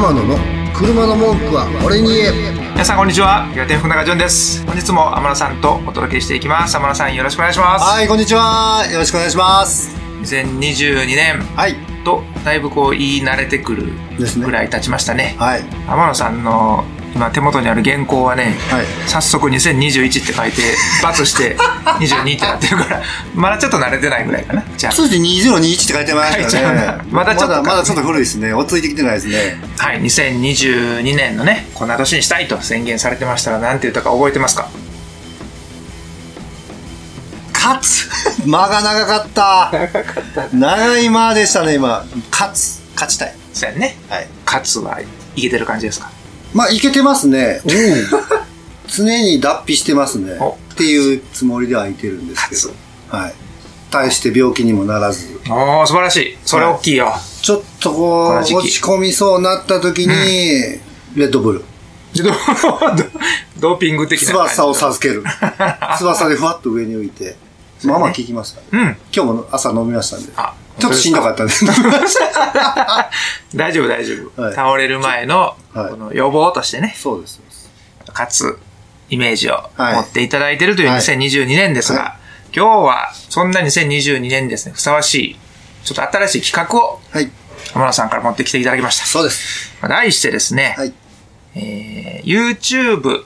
天野の車の文句は俺に言え。皆さんこんにちは。岩手福永潤です。本日も天野さんとお届けしていきます。天野さんよろしくお願いします。はいこんにちは。よろしくお願いします。2022年はい。とだいぶこう言い慣れてくるですね。ぐらい経ちましたね。はい。天野さんの今手元にある原稿はねはい。早速2021って書いて×して22ってなってるから まだちょっと慣れてないぐらいかな。じゃ数字2021って書いてました書いちゃうよ。ねなまだちょっとまだまだちょっと古いですね。追いついてきてないですね。あはい2022年のねこんな年にしたいと宣言されてましたら何て言ったか覚えてますか？勝つ。間が長かった。長い間でしたね今。勝つ。勝ちたい。そうやね。はい。勝つはいけてる感じですか？まあいけてますね。常に脱皮してますね。おっていうつもりではいてるんですけ勝ど。はい。大して病気にもならず。おー素晴らしい。それ大きいよ、ちょっとこう落ち込みそうになった時に、レッドブル。ドドーピング的な翼を授ける。翼でふわっと上に浮いて。まあまあ効きましたね。うん。今日も朝飲みましたんで。あちょっとしんどかったです。大丈夫大丈夫、はい。倒れる前のはい。この予防としてね。そうです勝つイメージをはい持ってい。ただいているというはい。2022年ですが、は今日はそんな2022年にですねふさわしいちょっと新しい企画をはい。浜田さんから持ってきていただきました。そうです。まあ題してですね、はい。えー YouTube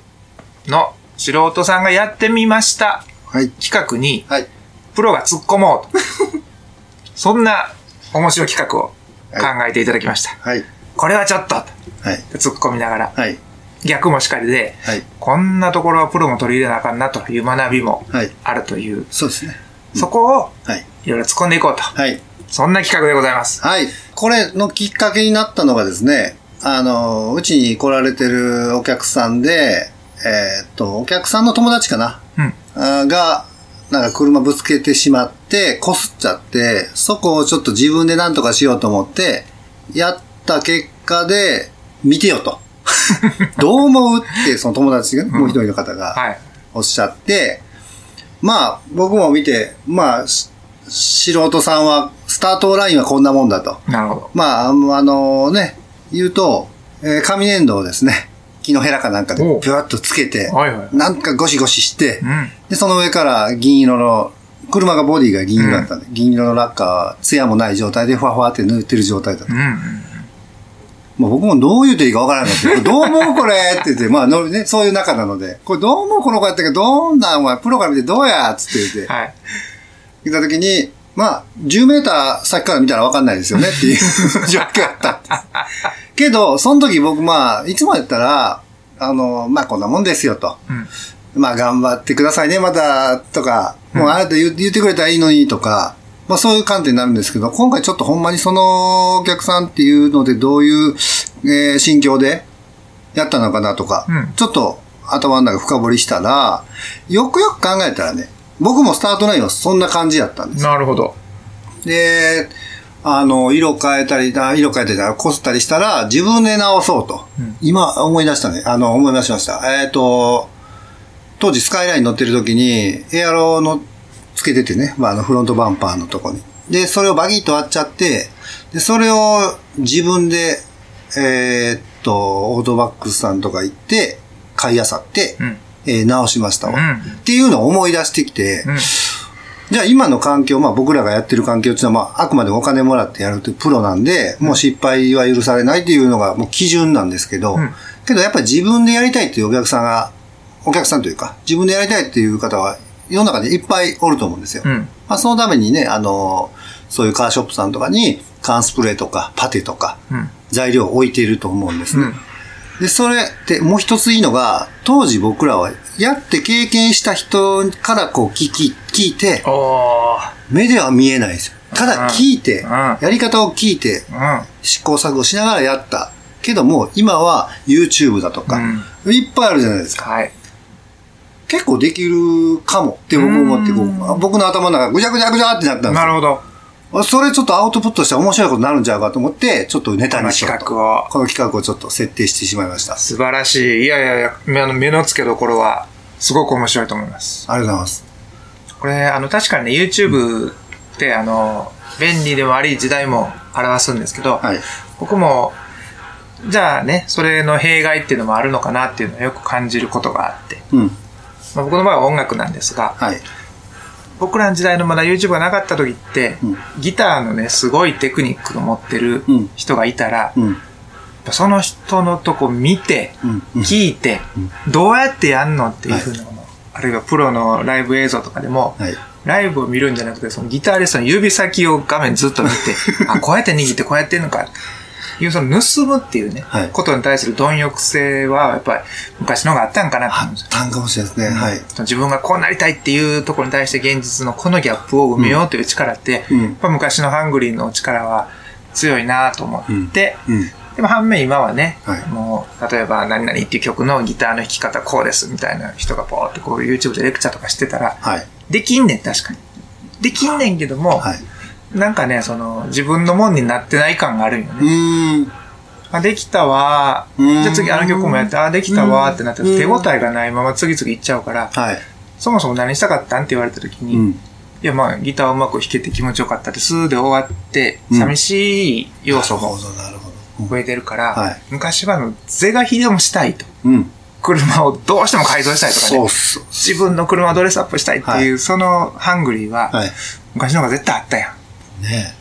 の素人さんがやってみましたはい。企画にはい。プロが突っ込もうと そんな面白い企画を考えていただきました、はい。これはちょっととはい。突っ込みながらはい。逆もしかりで、はい。こんなところはプロも取り入れなあかんなという学びもはい。あるという、そうですね。そこをはい。いろいろ突っ込んでいこうと。はい。そんな企画でございます。はい。これのきっかけになったのがですね、あの、うちに来られてるお客さんで、えーっと、お客さんの友達かな、うん。が、なんか車ぶつけてしまって、こすっちゃって、そこをちょっと自分で何とかしようと思って、やった結果で、見てよと。どう思うって、その友達が、もう一人の方が、はい。おっしゃって、まあ、僕も見て、まあ、し素人さんは、スタートラインはこんなもんだと。なるほど。まあ、あのあのね、言うと、えー紙粘土をですね、木のヘラかなんかでおうピュワッとつけて、はいはいなんかゴシゴシして、うん。で、その上から銀色の、車がボディが銀色だったんで、銀色のラッカー、艶もない状態でふわふわって塗ってる状態だった。うん。うん。もう僕もどう言うていいかわからなかった。どう思うこれって言って、まあ、のね、そういう仲なので、これどう思うこの子やったけど、どんなんお前、プロから見てどうやっつって言って、はい。言った時に、まあ、10メーター先から見たらわかんないですよねっていう 状況だったんです。けど、その時僕まあ、いつもやったら、あの、まあこんなもんですよと。うん。まあ頑張ってくださいね、また、とか、もうあなた言ってくれたらいいのにとか、まあそういう観点になるんですけど、今回ちょっとほんまにそのお客さんっていうのでどういう、えー心境でやったのかなとか、うんちょっと頭の中深掘りしたら、よくよく考えたらね、僕もスタートラインはそんな感じやったんです。なるほど。で、あの、色変えたり、あ色変えたり、こすったりしたら、自分で直そうと。うん今、思い出したね。あの、思い出しました。えっ、と、当時スカイライン乗ってる時に、エアロのつけててね、まあ、あの、フロントバンパーのとこに。で、それをバギッと割っちゃって、で、それを自分で、えーっと、オートバックスさんとか行って、買いあさって、うん。えー直しましたわ、うんっていうのを思い出してきて、うん。じゃあ今の環境、まあ僕らがやってる環境っていうのは、まああくまでお金もらってやるというプロなんで、もう失敗は許されないっていうのがもう基準なんですけど、うんけどやっぱり自分でやりたいっていうお客さんが、お客さんというか、自分でやりたいっていう方は世の中でいっぱいおると思うんですよ。うん。まあそのためにね、あの、そういうカーショップさんとかに缶スプレーとかパテとかうん。材料を置いていると思うんですね。うんで、それってもう一ついいのが、当時僕らはやって経験した人からこう聞き、聞いて。目では見えないですよ。ただ聞いて、うんやり方を聞いて、うん。試行錯誤しながらやった。けども、今は YouTube だとか、いっぱいあるじゃないですか。はい。結構できるかもって僕思ってこう、僕の頭の中ぐちゃぐちゃぐちゃってなったんですよ。なるほど。それちょっとアウトプットしたら面白いことになるんちゃうかと思って、ちょっとネタこのにしようと。企画を。この企画をちょっと設定してしまいました。あ素晴らしい。いやいやいや、目の目の付けどころは、すごく面白いと思います。りがとうございます。これ、あの、確かにね、YouTube って、あの、便利でもあり、時代も表すんですけど、はい。僕も、じゃあね、それの弊害っていうのもあるのかなっていうのをよく感じることがあって、うん。まあ、僕の場合は音楽なんですが、はい。僕らの時代のまだ YouTube がなかった時って、うんギターのね、すごいテクニックを持ってるうん人がいたら、うん。その人のとこ見て。聞いて、どうやってやんのっていうふうなもの、あるいはプロのライブ映像とかでも、はい。ライブを見るんじゃなくて、そのギタリストの指先を画面ずっと見て、あ、こうやって握ってこうやってんのか、いうその盗むっていうね、はいことに対する貪欲性は、やっぱり昔の方があったんかなと思あうんですよ。ったんかもしれないですね。はい。自分がこうなりたいっていうところに対して現実のこのギャップを埋めようという力って、うんやっぱ昔のハングリーの力は強いなと思って、うん。でも反面今はね、はいもう、例えば何々っていう曲のギターの弾き方こうですみたいな人がポーってこう YouTube でレクチャーとかしてたら、はい。できんねん、確かに。できんねんけども、はい。なんかね、その、自分のもんになってない感があるんようね。あ、できたわじゃあ次あの曲もやって、あ、できたわってなってうん手応えがないまま次々いっちゃうから、はい。そもそも何したかったんって言われた時に、いうん。やまあギターをうまく弾けて気持ちよかったですで終わって、うん寂しい要素もなるほど、なるほど。増えてるから、はい昔はあの、是が非でもしたいと。うん。車をどうしても改造したいとかね。自分の車をドレスアップしたいっていう、はそのハングリーは、はい。昔の方が絶対あったやねん。ね、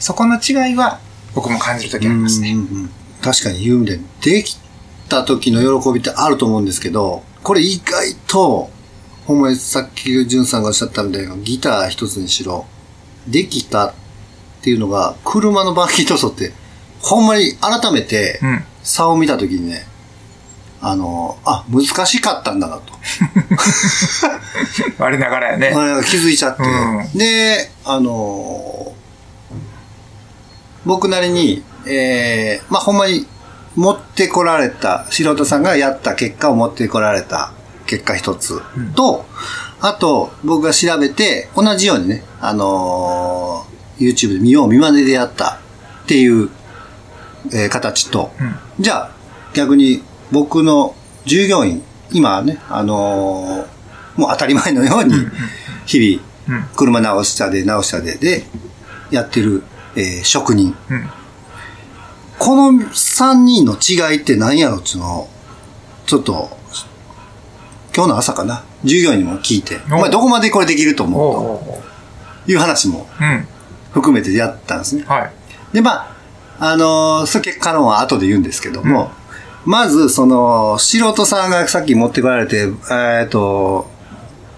そこの違いは僕も感じるときありますね。うんうんうん確かに言う意味で、できた時の喜びってあると思うんですけど、これ意外と、ほんまにさっきジュンさんがおっしゃったみたいなギター一つにしろ、できたっていうのが、車のバーキー塗装って、ほんまに改めてうん。差を見た時にね、あの、あ、難しかったんだなと。我ながらやね。気づいちゃって。うで、あのー僕なりに、えー、まあ、ほんまに持ってこられた、素人さんがやった結果を持ってこられた結果一つ。と、あと、僕が調べて、同じようにね、あのー YouTube で見よう見まねでやった。っていう、えー形と、うん。じゃあ、逆に僕の従業員、今はね、あのーもう当たり前のように、日々、うん。車直したで直したででやってる、えー職人。うん。この3人の違いって何やろっていうのを、ちょっと、今日の朝かな、従業員にも聞いて、おお前どこまでこれできると思うと？いう話もうん。含めてやったんですね。はい。で、まあ、あのーその結果論は後で言うんですけども、まず、その、素人さんがさっき持ってこられて、えっ、と、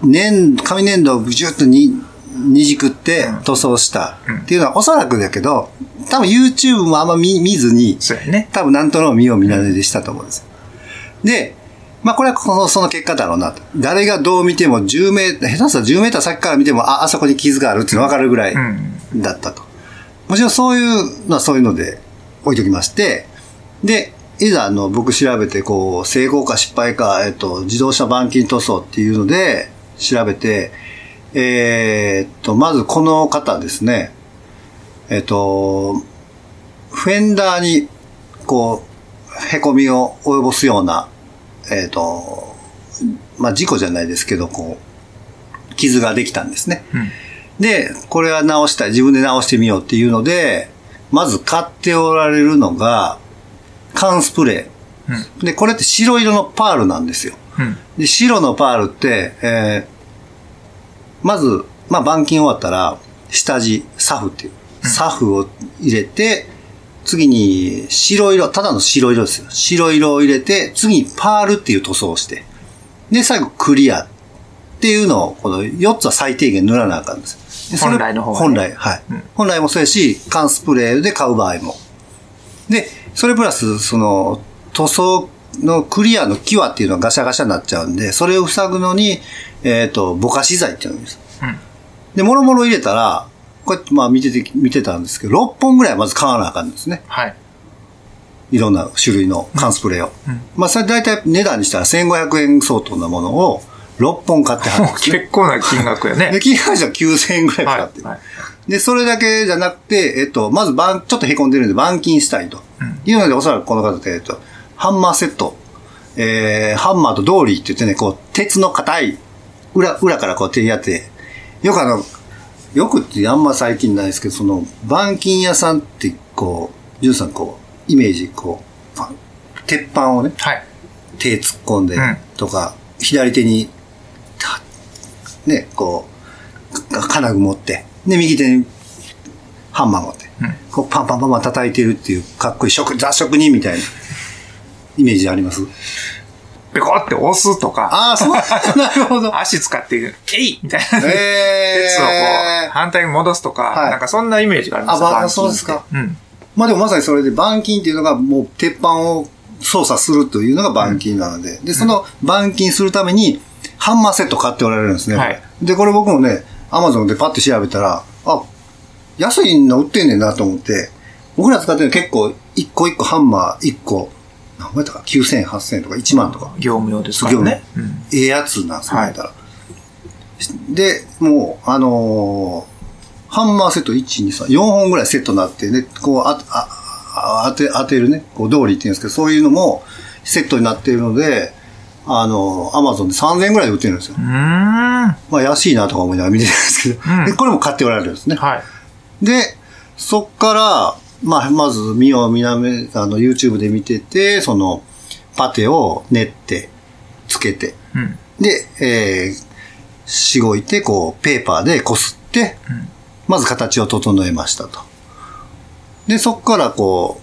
粘、紙粘土をぐじゅっとに、にじくって塗装したっていうのはおそらくだけど、多分 YouTube もあんま見見ずに、そうやね。多分なんとなく見よう見なねでしたと思うんですよ。で、まあこれはこの、その結果だろうなと。誰がどう見ても10メーター、下手したら10メーター先から見ても、あ、あそこに傷があるっていうの分かるぐらいうん。だったと。もちろんそういうのはそういうので置いときまして、で、いざあの僕調べてこう成功か失敗か、えっと、自動車板金塗装っていうので調べて、えーっと、まずこの方ですね、えっと、フェンダーにこう、凹みを及ぼすような、えっと、まあ事故じゃないですけど、こう、傷ができたんですね。うん。で、これは直したい、自分で直してみようっていうので、まず買っておられるのが、缶スプレうん。ー。で、これって白色のパールなんですよ。うん。で、白のパールって、えーまず、まあ、板金終わったら、下地、サフっていう、サフを入れて、次に白色、ただの白色ですよ。白色を入れて、次にパールっていう塗装をして、で、最後クリアっていうのを、この4つは最低限塗らなあかんんです。で本来の方がね本来、はい。うん本来もそうやし、缶スプレーで買う場合も。で、それプラス、その、塗装のクリアの際っていうのはガシャガシャになっちゃうんで、それを塞ぐのに、えっ、と、ぼかし剤っていうのです。うん。で、もろもろ入れたら、こうやってまあ見てて、見てたんですけど、6本ぐらいまず買わなあかんんですね。はい。いろんな種類の缶スプレーを。うんまあ、それ大体値段にしたら1500円相当なものを6本買ってはるんもうですね。結構な金額やねで、。金額じゃ9000円ぐらいかかってる。はい。はい。で、それだけじゃなくて、えっと、まず板、ちょっと凹んでるんで板金したいと。いうので、おそらくこの方って、えっと、ハンマーセット。えー、ハンマーとドーリーって言ってね、こう、鉄の硬い、裏、裏からこう手にやって、よくあの、よくってあんま最近ないですけど、その、板金屋さんって、こう、ジュンさんこう、イメージ、こパ鉄板をね、はい。手突っ込んでうん。とか、左手に、たね、こう、か金具持って、で、右手にハンマー持って、うん。こうパンパンパンパン叩いてるっていうかっこいい職、雑職人みたいなイメージあります？ペコって押すとか、ああ、そう、なるほど。足使って、えいみたいな。え鉄をこう、反対に戻すとか、はい。なんかそんなイメージがあります。あまあそうですか。うん。まあでもまさにそれで板金っていうのがもう鉄板を操作するというのが板金なので、で、その板金するためにハンマーセット買っておられるんですね。はい。で、これ僕もね、アマゾンでパッて調べたら、あ、安いの売ってんねんなと思って、僕ら使ってるの結構一個一個ハンマー一個、何倍とか？9000円、8000円とか1万とか、業務用ですからね。うんええやつなんですよ、はいたら。で、もう、あのーハンマーセット1、2、3、4本ぐらいセットになってね、こう、あ、あ、あ当て、当てるね、こう、道理って言うんですけど、そういうのもセットになっているので、あの、アマゾンで3000円ぐらいで売ってるんですよ。まあ、安いなとか思いながら見てるんですけど、うんでこれも買っておられるんですね。い。で、そっから、まあ、まず、見よう見なめ、あの、YouTube で見てて、その、パテを練って、つけて、うん。で、えー、しごいて、こう、ペーパーでこすって、うんまず形を整えましたと。で、そこからこ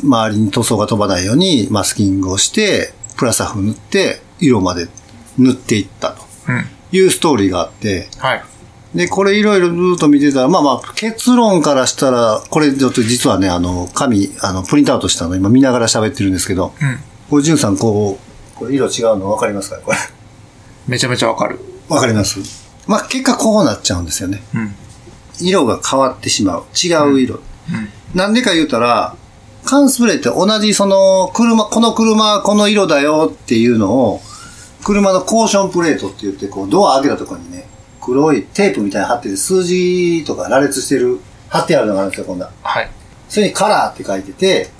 う、周りに塗装が飛ばないようにマスキングをして、プラサフ塗って、色まで塗っていったとうん。いうストーリーがあって、はい。で、これいろいろずっと見てたら、まあまあ、結論からしたら、これちょっと実はね、あの、紙、あの、プリントアウトしたの今見ながら喋ってるんですけど、うん。これ、ジュンさん、こう、これ色違うの分かりますか？これ。めちゃめちゃわかる。わかります？まあ、結果こうなっちゃうんですよね。うん。色が変わってしまう。違う色。うん。なんでか言うたら、缶スプレーって同じその車、この車この色だよっていうのを、車のコーションプレートって言って、こうドア開けたところにね、黒いテープみたいなの貼ってて、数字とか羅列してる、貼ってあるのがあるんですよ、こんな。はい。それにカラーって書いてて、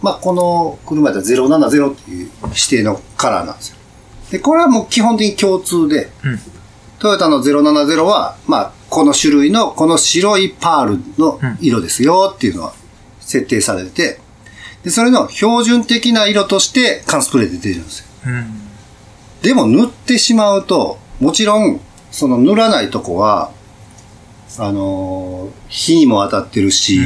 まあ、この車だったら070っていう指定のカラーなんですよ。で、これはもう基本的に共通で、うん。トヨタの070は、まあ、この種類のこの白いパールの色ですよっていうのは設定されてて、で、それの標準的な色として缶スプレーで出てるんですよ。うん。でも塗ってしまうと、もちろん、その塗らないとこは、あのー火にも当たってるし、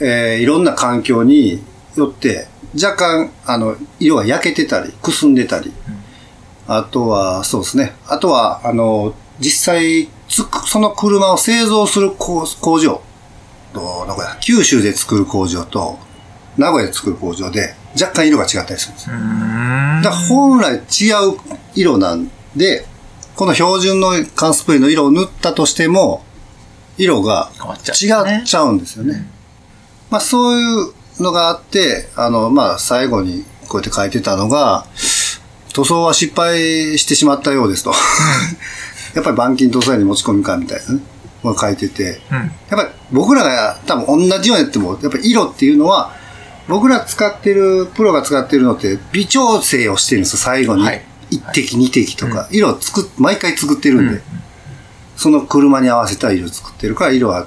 えーいろんな環境によって、若干、あの、色が焼けてたり、くすんでたり、あとは、そうですね。あとは、あの、実際、つく、その車を製造する工工場、と、なんか九州で作る工場と、名古屋で作る工場で、若干色が違ったりするんです。だから本来違う色なんで、この標準の缶スプレーの色を塗ったとしても、色が違っちゃうんですよね。まあそういうのがあって、あの、まあ最後にこうやって書いてたのが、塗装は失敗してしまったようですと。やっぱり板金塗装屋に持ち込みかみたいなね、まあ書いてて、うん。やっぱり僕らが多分同じようにやっても、やっぱり色っていうのは、僕ら使ってる、プロが使ってるのって微調整をしてるんですよ、最後に。はい一滴、二滴とか。色を作っ、毎回作ってるんで。うんその車に合わせた色を作ってるから、色は、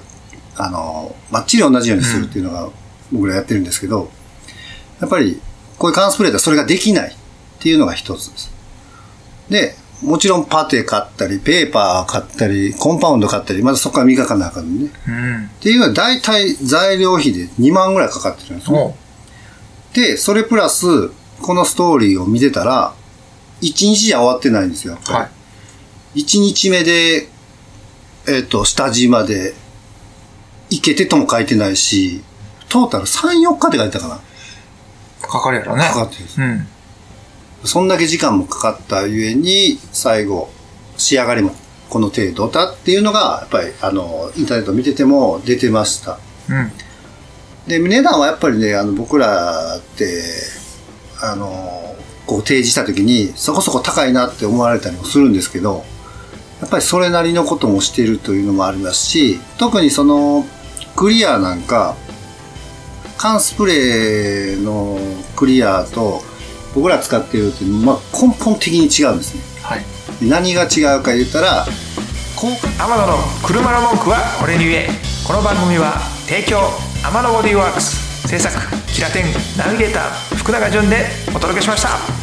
あの、バッチリ同じようにするっていうのが僕らやってるんですけど、やっぱり、こういう缶スプレーではそれができないっていうのが一つです。で、もちろんパテ買ったり、ペーパー買ったり、コンパウンド買ったり、まずそこから磨かなあかんね。うん。っていうのは大体材料費で2万ぐらいかかってるんですね。おうで、それプラス、このストーリーを見てたら、1日じゃ終わってないんですよ。やっぱりはい。1日目で、えっ、と、下地まで行けてとも書いてないし、トータル3、4日って書いてたかな。かかるやろね。かかってるんです。うん。そんだけ時間もかかったゆえに、最後、仕上がりもこの程度だっていうのが、やっぱり、あの、インターネット見てても出てました。うん。で、値段はやっぱりね、あの、僕らって、あの、こう提示した時に、そこそこ高いなって思われたりもするんですけど、やっぱりそれなりのこともしているというのもありますし、特にその、クリアなんか、缶スプレーのクリアと、僕ら使っているっていうのは、まあ、根本的に違うんですね。はい。で何が違うか言ったら、天野の車の文句は俺に言えこの番組は提供天野ボディーワークス制作キラテンナビゲーター福永潤でお届けしました